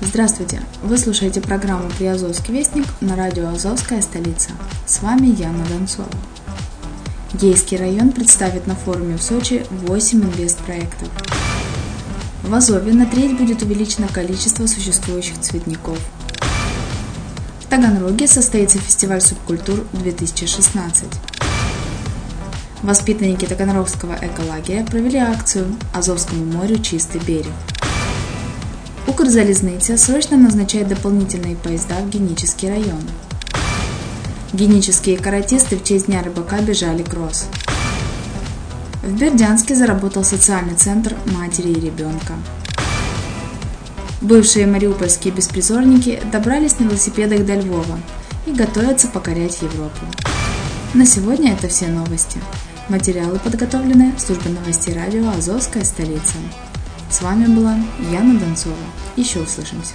Здравствуйте! Вы слушаете программу «Приазовский вестник» на радио «Азовская столица». С вами Яна Донцова. Гейский район представит на форуме в Сочи 8 инвестпроектов. В Азове на треть будет увеличено количество существующих цветников. В Таганроге состоится фестиваль субкультур 2016. Воспитанники Таганрогского эколагеря провели акцию «Азовскому морю чистый берег». Укрзалезница срочно назначает дополнительные поезда в Генический район – Генические каратисты в честь Дня рыбака бежали кросс. В Бердянске заработал социальный центр матери и ребенка. Бывшие мариупольские беспризорники добрались на велосипедах до Львова и готовятся покорять Европу. На сегодня это все новости. Материалы подготовлены службой новостей радио «Азовская столица». С вами была Яна Донцова. Еще услышимся.